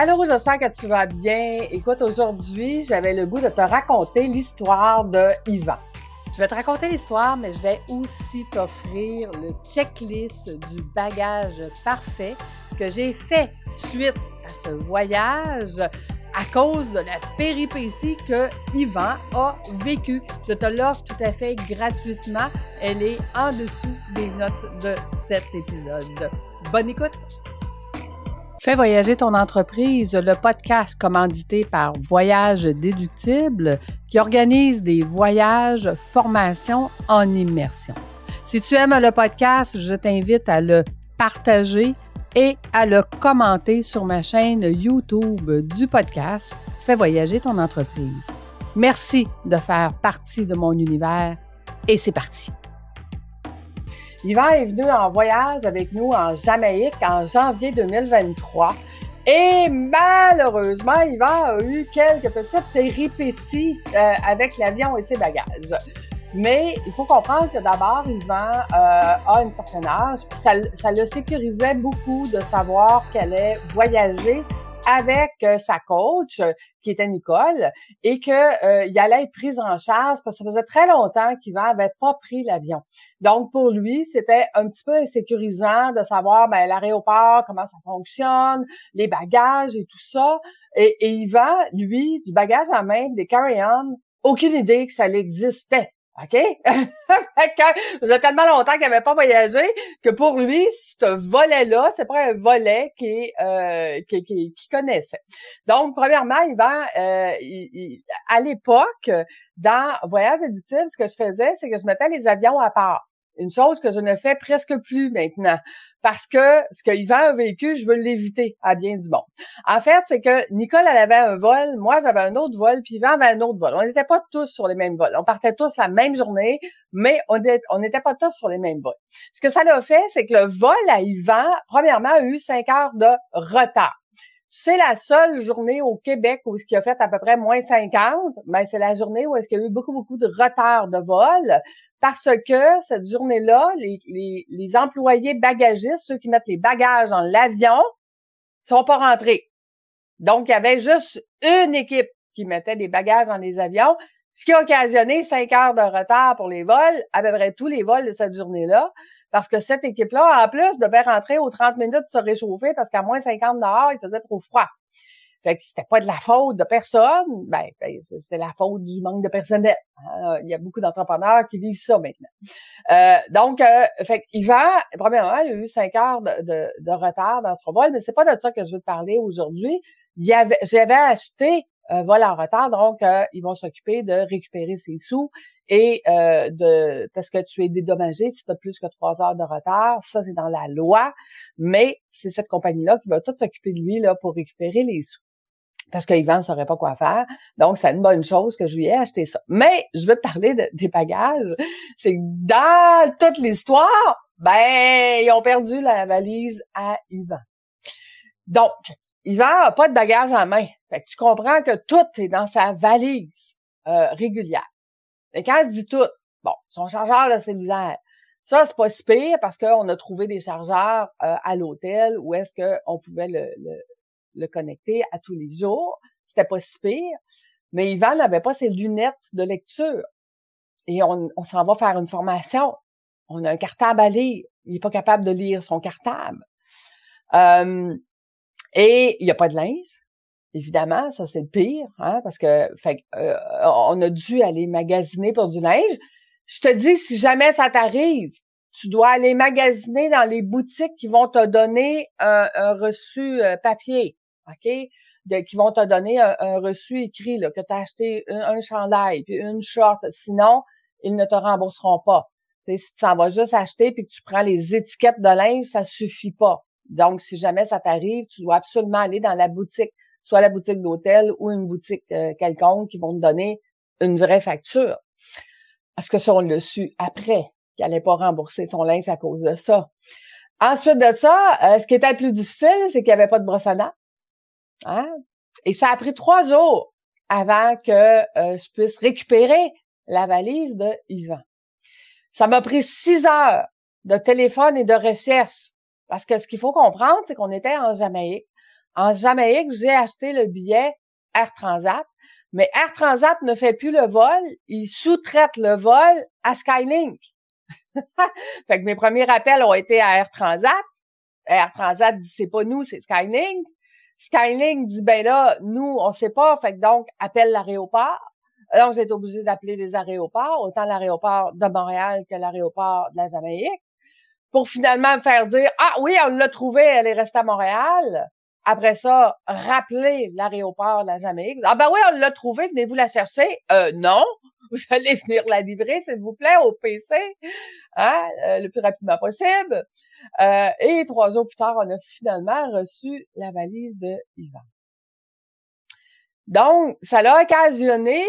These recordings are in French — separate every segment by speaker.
Speaker 1: Alors, j'espère que tu vas bien. Écoute, aujourd'hui, j'avais le goût de te raconter l'histoire de Yvan. Je vais te raconter l'histoire, mais je vais aussi t'offrir le checklist du bagage parfait que j'ai fait suite à ce voyage à cause de la péripétie que Yvan a vécue. Je te l'offre tout à fait gratuitement. Elle est en dessous des notes de cet épisode. Bonne écoute! Fais voyager ton entreprise, le podcast commandité par Voyage Déductible qui organise des voyages, formations en immersion. Si tu aimes le podcast, je t'invite à le partager et à le commenter sur ma chaîne YouTube du podcast Fais voyager ton entreprise. Merci de faire partie de mon univers et c'est parti. Yvan est venu en voyage avec nous en Jamaïque en janvier 2023. Et malheureusement, Yvan a eu quelques petites péripéties euh, avec l'avion et ses bagages. Mais il faut comprendre que d'abord, Yvan euh, a une certaine âge, puis ça, ça le sécurisait beaucoup de savoir qu'elle allait voyager avec euh, sa coach, euh, qui était Nicole, et que euh, il allait être pris en charge parce que ça faisait très longtemps qu'Yvan avait pas pris l'avion. Donc pour lui, c'était un petit peu insécurisant de savoir ben, l'aéroport, comment ça fonctionne, les bagages et tout ça. Et, et lui, du bagage à main, des carry-on, aucune idée que ça existait. OK? ça faisait tellement longtemps qu'il n'avait pas voyagé que pour lui, ce volet-là, c'est pas un volet qui, euh, qui, qui, connaissait. Donc, premièrement, il va, euh, à l'époque, dans Voyage éducatif, ce que je faisais, c'est que je mettais les avions à part. Une chose que je ne fais presque plus maintenant. Parce que ce que Yvan a vécu, je veux l'éviter à bien du monde. En fait, c'est que Nicole, elle avait un vol, moi, j'avais un autre vol, puis Yvan avait un autre vol. On n'était pas tous sur les mêmes vols. On partait tous la même journée, mais on n'était pas tous sur les mêmes vols. Ce que ça a fait, c'est que le vol à Yvan, premièrement, a eu cinq heures de retard c'est la seule journée au Québec où ce qui a fait à peu près moins 50, ben c'est la journée où est-ce qu'il y a eu beaucoup, beaucoup de retard de vol parce que cette journée-là, les, les, les, employés bagagistes, ceux qui mettent les bagages dans l'avion, sont pas rentrés. Donc, il y avait juste une équipe qui mettait des bagages dans les avions, ce qui a occasionné cinq heures de retard pour les vols, à peu près tous les vols de cette journée-là parce que cette équipe-là, en plus, devait rentrer aux 30 minutes se réchauffer parce qu'à moins 50 dehors, il faisait trop froid. Fait que c'était pas de la faute de personne, ben, ben c'est la faute du manque de personnel. Hein. Il y a beaucoup d'entrepreneurs qui vivent ça maintenant. Euh, donc, euh, fait Yvan, premièrement, il y a eu cinq heures de, de, de retard dans son vol, mais c'est pas de ça que je veux te parler aujourd'hui. J'avais acheté vol en retard, donc euh, ils vont s'occuper de récupérer ses sous et euh, de parce que tu es dédommagé si tu as plus que trois heures de retard. Ça, c'est dans la loi, mais c'est cette compagnie-là qui va tout s'occuper de lui là, pour récupérer les sous. Parce qu'Yvan ne saurait pas quoi faire. Donc, c'est une bonne chose que je lui ai acheté ça. Mais je veux te parler des bagages. C'est que dans toute l'histoire, ben, ils ont perdu la valise à Yvan. Donc, Yvan n'a pas de bagages en main. Fait que tu comprends que tout est dans sa valise euh, régulière. Et quand je dis tout, bon, son chargeur de cellulaire, ça, c'est pas si pire parce qu'on a trouvé des chargeurs euh, à l'hôtel où est-ce qu'on pouvait le, le, connecter à tous les jours. C'était pas si pire. Mais Yvan n'avait pas ses lunettes de lecture. Et on, on s'en va faire une formation. On a un cartable à lire. Il n'est pas capable de lire son cartable. Euh, et il n'y a pas de linge. Évidemment, ça c'est le pire, hein, parce que euh, on a dû aller magasiner pour du linge. Je te dis, si jamais ça t'arrive, tu dois aller magasiner dans les boutiques qui vont te donner un, reçu euh, papier, ok, qui vont te donner un, reçu écrit là, que tu as acheté un, chandail puis une short. Sinon, ils ne te rembourseront pas. si tu s'en vas juste acheter puis que tu prends les étiquettes de linge, ça suffit pas. Donc, si jamais ça t'arrive, tu dois absolument aller dans la boutique soit la boutique d'hôtel ou une boutique euh, quelconque qui vont te donner une vraie facture. Parce que ça, on l'a su après qu'il n'allait pas rembourser son linge à cause de ça. Ensuite de ça, euh, ce qui était le plus difficile, c'est qu'il n'y avait pas de brosse Hein? Et ça a pris trois jours avant que euh, je puisse récupérer la valise de Yvan. Ça m'a pris six heures de téléphone et de recherche. Parce que ce qu'il faut comprendre, c'est qu'on était en Jamaïque en Jamaïque, j'ai acheté le billet Air Transat, mais Air Transat ne fait plus le vol, il sous-traite le vol à Skylink. fait que mes premiers appels ont été à Air Transat. Air Transat dit c'est pas nous, c'est Skylink. Skylink dit ben là, nous, on sait pas, fait que donc appelle l'aéroport. Donc, j'ai été obligée d'appeler les aéroports, autant l'aéroport de Montréal que l'aéroport de la Jamaïque, pour finalement me faire dire Ah oui, on l'a trouvée, elle est restée à Montréal. Après ça, rappeler l'aéroport de la Jamaïque. Ah ben oui, on l'a trouvée, venez-vous la chercher? Euh, non, vous allez venir la livrer, s'il vous plaît, au PC, hein, euh, le plus rapidement possible. Euh, et trois jours plus tard, on a finalement reçu la valise de Yvan. Donc, ça l'a occasionné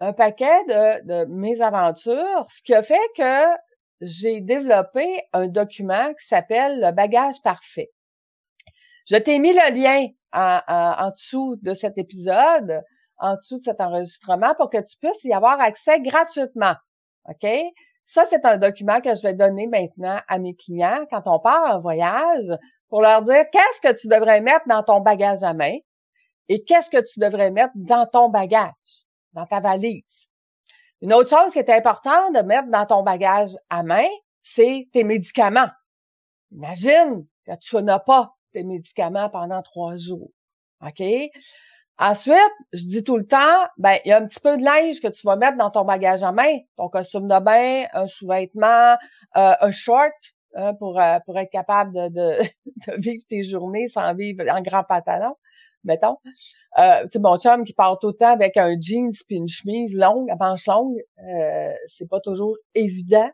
Speaker 1: un paquet de, de mésaventures, ce qui a fait que j'ai développé un document qui s'appelle le bagage parfait. Je t'ai mis le lien en, dessous de cet épisode, en dessous de cet enregistrement, pour que tu puisses y avoir accès gratuitement. OK? Ça, c'est un document que je vais donner maintenant à mes clients quand on part en voyage pour leur dire qu'est-ce que tu devrais mettre dans ton bagage à main et qu'est-ce que tu devrais mettre dans ton bagage dans ta valise. Une autre chose qui est importante de mettre dans ton bagage à main, c'est tes médicaments. Imagine que tu n'as pas tes médicaments pendant trois jours. OK? Ensuite, je dis tout le temps, ben, il y a un petit peu de linge que tu vas mettre dans ton bagage à main. Ton costume de bain, un sous-vêtement, euh, un short, hein, pour, euh, pour être capable de, de, de, vivre tes journées sans vivre en grand pantalon mettons. Euh, tu sais, mon chum qui part tout le temps avec un jeans puis une chemise longue, à manches longues, euh, c'est pas toujours évident.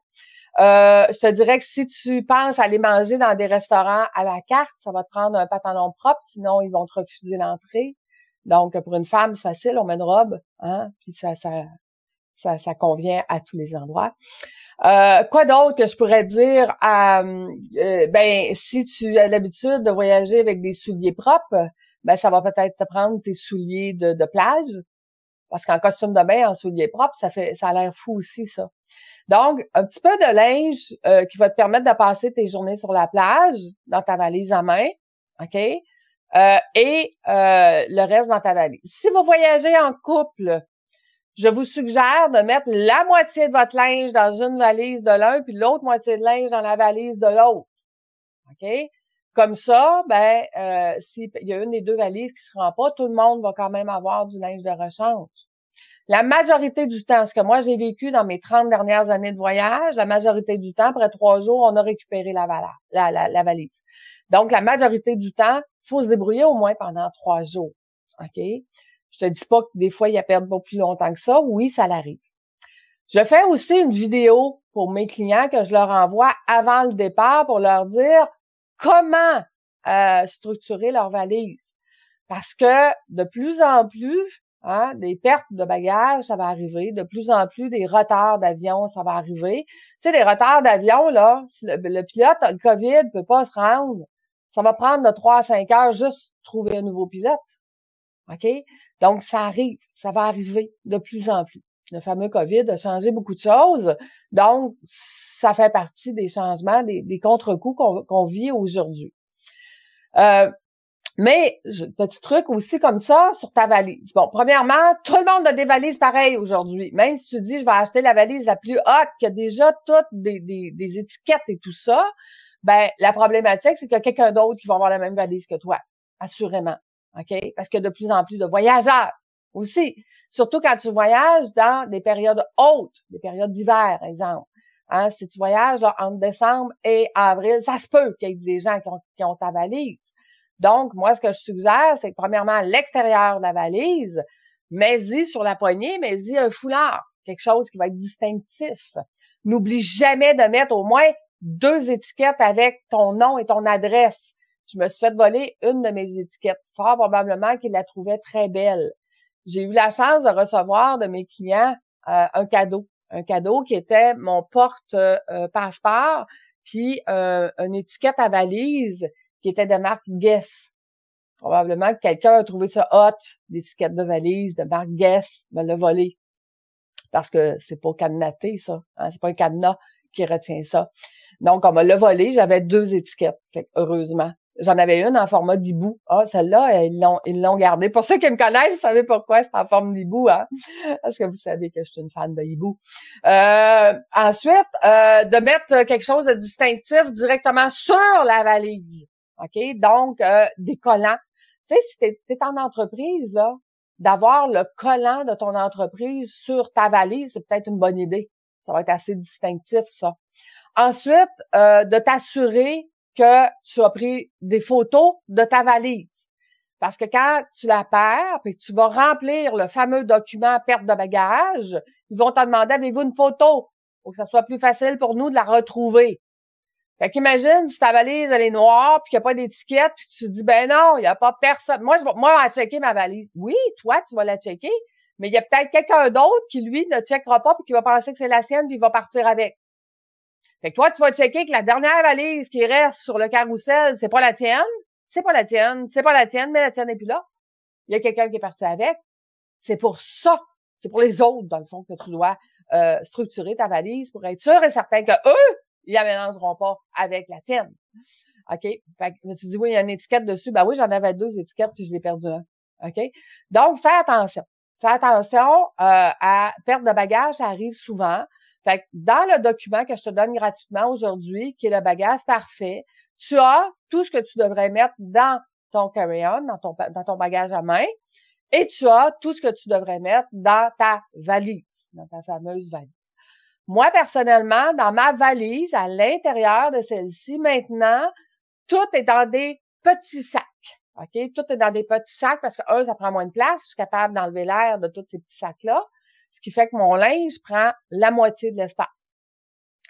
Speaker 1: Euh, je te dirais que si tu penses aller manger dans des restaurants à la carte, ça va te prendre un pantalon propre, sinon ils vont te refuser l'entrée. Donc, pour une femme, c'est facile, on met une robe, hein, puis ça, ça, ça, convient à tous les endroits. Euh, quoi d'autre que je pourrais dire? Euh, ben, si tu as l'habitude de voyager avec des souliers propres, ben ça va peut-être te prendre tes souliers de, plage. Parce qu'en costume de bain, en souliers propres, ça fait ça a l'air fou aussi, ça. Donc, un petit peu de linge euh, qui va te permettre de passer tes journées sur la plage dans ta valise à main, OK? Et le reste dans ta valise. Si vous voyagez en couple, je vous suggère de mettre la moitié de votre linge dans une valise de l'un, puis l'autre moitié de linge dans la valise de l'autre. OK? Comme ça, ben, euh, s'il y a une des deux valises qui se rend pas, tout le monde va quand même avoir du linge de rechange. La majorité du temps, ce que moi j'ai vécu dans mes 30 dernières années de voyage, la majorité du temps, après trois jours, on a récupéré la, la, valise. Donc, la majorité du temps, faut se débrouiller au moins pendant trois jours. OK? Je te dis pas que des fois, il y a perdre pas plus longtemps que ça. Oui, ça l'arrive. Je fais aussi une vidéo pour mes clients que je leur envoie avant le départ pour leur dire comment euh, structurer leur valise. Parce que de plus en plus, hein, des pertes de bagages, ça va arriver. De plus en plus, des retards d'avion, ça va arriver. Tu sais, des retards d'avion, là, si le, pilote le COVID, peut pas se rendre, ça va prendre de 3 à 5 heures juste trouver un nouveau pilote. OK? Donc, ça arrive, ça va arriver de plus en plus. Le fameux COVID a changé beaucoup de choses. Donc, ça fait partie des changements, des, contre-coups qu'on vit aujourd'hui. Euh, mais, petit truc aussi comme ça sur ta valise. Bon, premièrement, tout le monde a des valises pareilles aujourd'hui. Même si tu dis, je vais acheter la valise la plus haute, qui a déjà toutes des, des, des étiquettes et tout ça, ben la problématique, c'est qu'il y a quelqu'un d'autre qui va avoir la même valise que toi, assurément. OK? Parce qu'il y a de plus en plus de voyageurs aussi. Surtout quand tu voyages dans des périodes hautes, des périodes d'hiver, exemple. Hein, si tu voyages là, entre décembre et avril, ça se peut qu'il y ait des gens qui ont, ta valise. Donc, moi, ce que je suggère, c'est que premièrement, l'extérieur de la valise, mets-y sur la poignée, mets-y un foulard, quelque chose qui va être distinctif. N'oublie jamais de mettre au moins deux étiquettes avec ton nom et ton adresse. Je me suis fait voler une de mes étiquettes, fort probablement qu'il la trouvait très belle. J'ai eu la chance de recevoir de mes clients euh, un cadeau un cadeau qui était mon porte-passeport, puis euh, une étiquette à valise qui était de marque Guess. Probablement que quelqu'un a trouvé ça hot, l'étiquette de valise de marque Guess, me l'a volé. Parce que c'est pas cadenaté, ça. Hein, c'est pas un cadenas qui retient ça. Donc, on me l'a volé, j'avais deux étiquettes, heureusement. J'en avais une en format d'hibou. Ah, celle-là, ils l'ont, ils l'ont gardée. Pour ceux qui me connaissent, vous savez pourquoi c'est en forme d'hibou, hein? Parce que vous savez que je suis une fan de hibou. Euh, ensuite, euh, de mettre quelque chose de distinctif directement sur la valise. OK? Donc, euh, des collants. Tu sais, si t'es, es en entreprise, là, d'avoir le collant de ton entreprise sur ta valise, c'est peut-être une bonne idée. Ça va être assez distinctif, ça. Ensuite, euh, de t'assurer que tu as pris des photos de ta valise. Parce que quand tu la perds que tu vas remplir le fameux document perte de bagage, ils vont te demander avez-vous une photo? Pour que ça soit plus facile pour nous de la retrouver. Fait qu'imagine si ta valise elle est noire puis qu'il n'y a pas d'étiquette puis tu te dis ben non, il n'y a pas personne. Moi je vais moi je vais checker ma valise. Oui, toi tu vas la checker, mais il y a peut-être quelqu'un d'autre qui lui ne checkera pas puis qui va penser que c'est la sienne puis il va partir avec. Fait que toi, tu vas checker que la dernière valise qui reste sur le carrousel, c'est pas la tienne, c'est pas la tienne, c'est pas la tienne, mais la tienne n'est plus là. Il y a quelqu'un qui est parti avec. C'est pour ça, c'est pour les autres, dans le fond, que tu dois euh, structurer ta valise pour être sûr et certain que eux, ils la mélangeront pas avec la tienne. OK? Fait que tu dis, oui, il y a une étiquette dessus. Ben oui, j'en avais deux étiquettes, puis je l'ai perdu un. OK? Donc, fais attention. Fais attention euh, à perte de bagage, ça arrive souvent. Fait que dans le document que je te donne gratuitement aujourd'hui, qui est le bagage parfait, tu as tout ce que tu devrais mettre dans ton carry-on, dans ton, bagage à main, et tu as tout ce que tu devrais mettre dans ta valise, dans ta fameuse valise. Moi, personnellement, dans ma valise, à l'intérieur de celle-ci, maintenant, tout est dans des petits sacs. OK? Tout est dans des petits sacs parce que, un, ça prend moins de place. Je suis capable d'enlever l'air de tous ces petits sacs-là ce qui fait que mon linge prend la moitié de l'espace.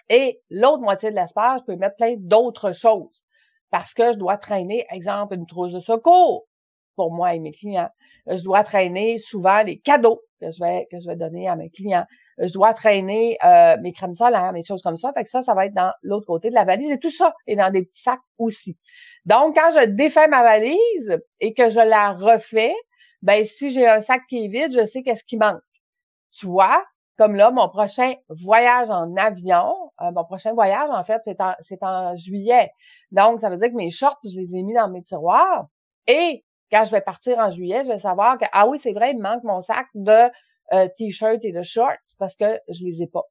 Speaker 1: Et l'autre moitié de l'espace, je peux mettre plein d'autres choses parce que je dois traîner, exemple, une trousse de secours pour moi et mes clients. Je dois traîner souvent les cadeaux que je vais que je vais donner à mes clients. Je dois traîner euh, mes crèmes solaires, mes choses comme ça. Fait que ça, ça va être dans l'autre côté de la valise et tout ça est dans des petits sacs aussi. Donc, quand je défais ma valise et que je la refais, ben si j'ai un sac qui est vide, je sais qu'est-ce qui manque tu vois, comme là, mon prochain voyage en avion, euh, mon prochain voyage, en fait, c'est en, en juillet. Donc, ça veut dire que mes shorts, je les ai mis dans mes tiroirs. Et quand je vais partir en juillet, je vais savoir que, ah oui, c'est vrai, il me manque mon sac de euh, t-shirts et de shorts parce que je les ai pas.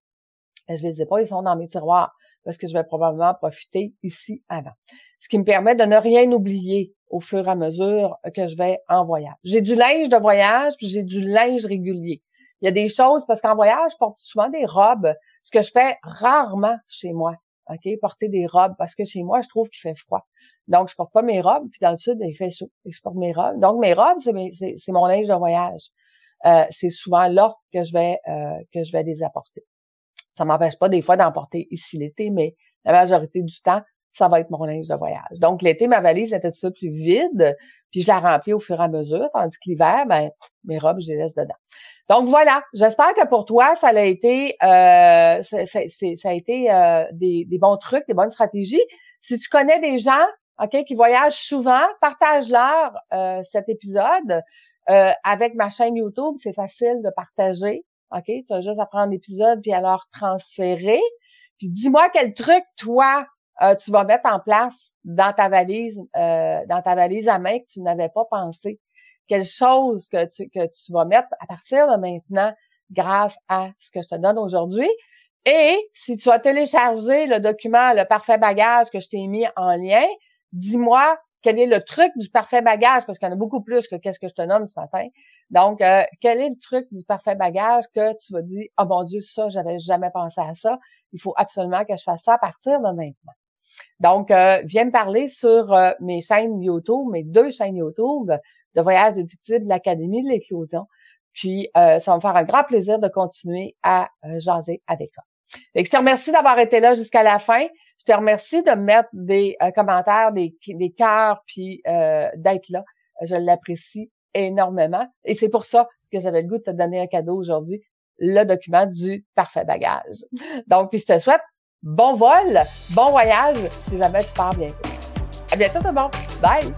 Speaker 1: Je les ai pas, ils sont dans mes tiroirs parce que je vais probablement profiter ici avant. Ce qui me permet de ne rien oublier au fur et à mesure que je vais en voyage. J'ai du linge de voyage, puis j'ai du linge régulier. Il y a des choses, parce qu'en voyage, je porte souvent des robes, ce que je fais rarement chez moi. OK, porter des robes parce que chez moi, je trouve qu'il fait froid. Donc, je porte pas mes robes, puis dans le sud, il fait chaud. Et je porte mes robes. Donc, mes robes, c'est mon linge de voyage. Euh, c'est souvent là que je vais euh, que je vais les apporter. Ça m'empêche pas des fois d'en porter ici l'été, mais la majorité du temps, ça va être mon linge de voyage. Donc, l'été, ma valise est un petit peu plus vide, puis je la remplis au fur et à mesure, tandis que l'hiver, ben, mes robes, je les laisse dedans. Donc, voilà. J'espère que pour toi, ça a été, euh, ça, a été euh, des, bons trucs, des bonnes stratégies. Si tu connais des gens, OK, qui voyagent souvent, partage-leur euh, cet épisode. avec ma chaîne YouTube, c'est facile de partager. OK, tu as juste à prendre l'épisode puis à leur transférer. Puis dis-moi quel truc, toi, euh, tu vas mettre en place dans ta valise, euh, dans ta valise à main que tu n'avais pas pensé. Quelle chose que tu, que tu vas mettre à partir de maintenant grâce à ce que je te donne aujourd'hui? Et si tu as téléchargé le document, le parfait bagage que je t'ai mis en lien, dis-moi quel est le truc du parfait bagage, parce qu'il y en a beaucoup plus que qu'est-ce que je te nomme ce matin. Donc, euh, quel est le truc du parfait bagage que tu vas dire, oh mon Dieu, ça, j'avais jamais pensé à ça. Il faut absolument que je fasse ça à partir de maintenant. Donc, euh, viens me parler sur euh, mes chaînes YouTube, mes deux chaînes YouTube de voyage déductible de l'Académie de l'éclosion. Puis, euh, ça va me faire un grand plaisir de continuer à jaser avec toi. je te remercie d'avoir été là jusqu'à la fin. Je te remercie de mettre des commentaires, des, des cœurs, puis d'être là. Je l'apprécie énormément. Et c'est pour ça que j'avais le goût de te donner un cadeau aujourd'hui, le document du parfait bagage. Donc, puis je te souhaite bon vol, bon voyage si jamais tu pars bientôt. À bientôt tout le monde. Bye!